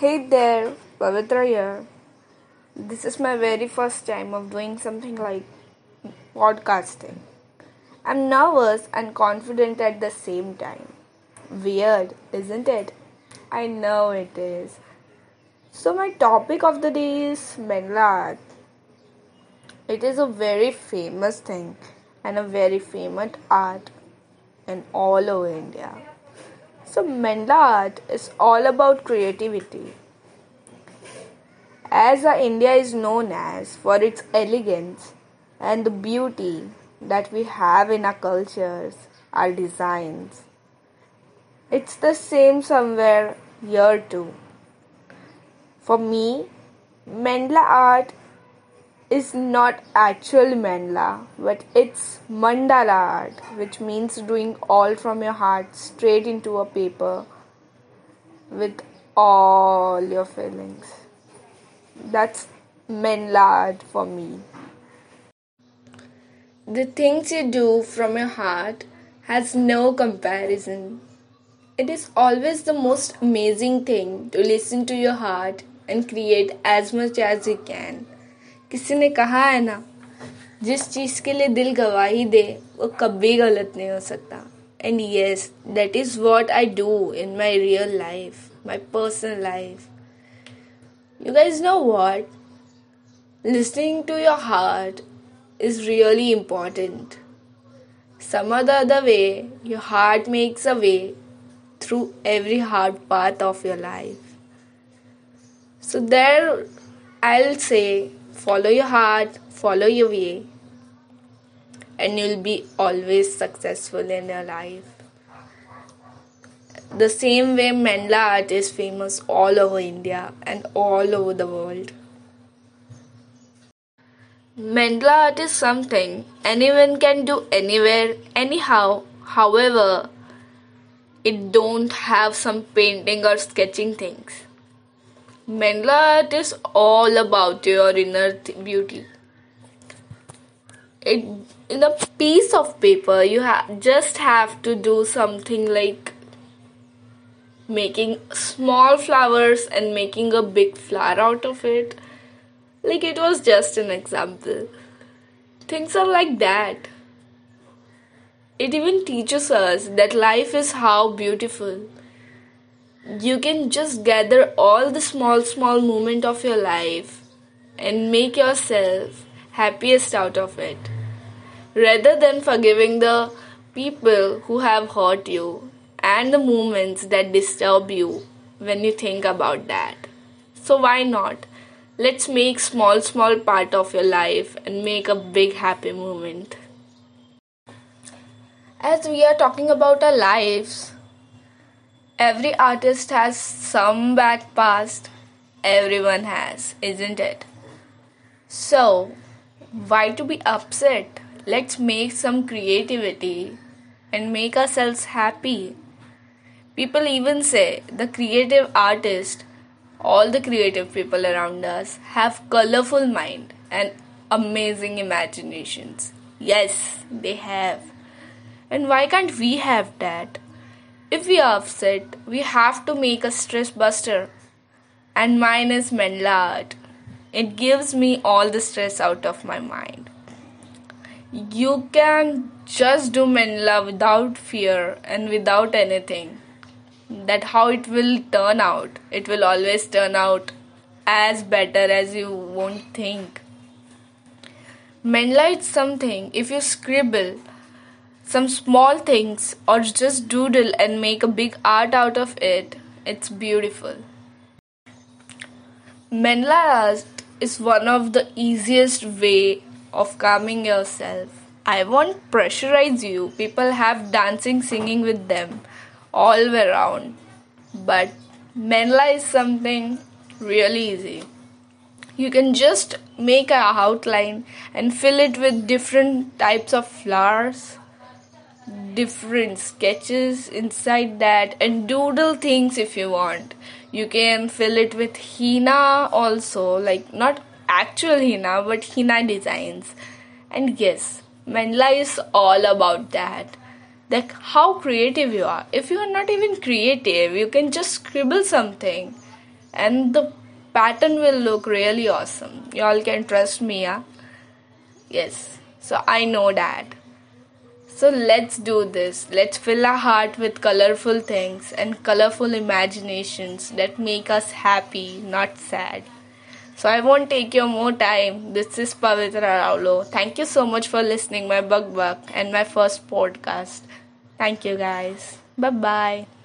Hey there, Pavitra here. This is my very first time of doing something like podcasting. I'm nervous and confident at the same time. Weird, isn't it? I know it is. So my topic of the day is art. It is a very famous thing and a very famous art in all over India. So, Mandala art is all about creativity. As India is known as for its elegance and the beauty that we have in our cultures, our designs, it's the same somewhere here too. For me, Mandala art is not actual mandala, but it's mandala art, which means doing all from your heart straight into a paper with all your feelings. That's mandala art for me. The things you do from your heart has no comparison. It is always the most amazing thing to listen to your heart and create as much as you can. किसी ने कहा है ना, जिस चीज़ के लिए दिल गवाही दे, वो कभी गलत नहीं हो सकता। And yes that is what I do in my real life my personal life you guys know what listening to your heart is really important some the way your heart makes a way through every hard part of your life so there I will say follow your heart, follow your way, and you'll be always successful in your life. The same way Mandala art is famous all over India and all over the world. Mandala art is something anyone can do anywhere, anyhow, however, it don't have some painting or sketching things. Mandala art is all about your inner th- beauty. It in a piece of paper you ha- just have to do something like making small flowers and making a big flower out of it. Like it was just an example. Things are like that. It even teaches us that life is how beautiful you can just gather all the small small moment of your life and make yourself happiest out of it. Rather than forgiving the people who have hurt you and the moments that disturb you when you think about that. So why not? Let's make small small part of your life and make a big happy moment. As we are talking about our lives Every artist has some bad past. Everyone has, isn't it? So, why to be upset? Let's make some creativity and make ourselves happy. People even say the creative artist, all the creative people around us have colorful mind and amazing imaginations. Yes, they have. And why can't we have that? If we are upset, we have to make a stress buster. And mine is Mandala. It gives me all the stress out of my mind. You can just do Mandala without fear and without anything. That how it will turn out. It will always turn out as better as you won't think. Mandala is something if you scribble some small things or just doodle and make a big art out of it. It's beautiful. Art is one of the easiest way of calming yourself. I won't pressurize you. People have dancing, singing with them all around. But Mandala is something really easy. You can just make an outline and fill it with different types of flowers different sketches inside that and doodle things if you want. You can fill it with henna also, like not actual henna but henna designs. And yes, Mandala is all about that. Like how creative you are. If you are not even creative, you can just scribble something and the pattern will look really awesome. Y'all can trust me, yeah? Yes, so I know that. So let's do this. Let's fill our heart with colorful things and colorful imaginations that make us happy, not sad. So I won't take your more time. This is Pavitra Raulo. Thank you so much for listening my bug bug and my first podcast. Thank you guys. Bye bye.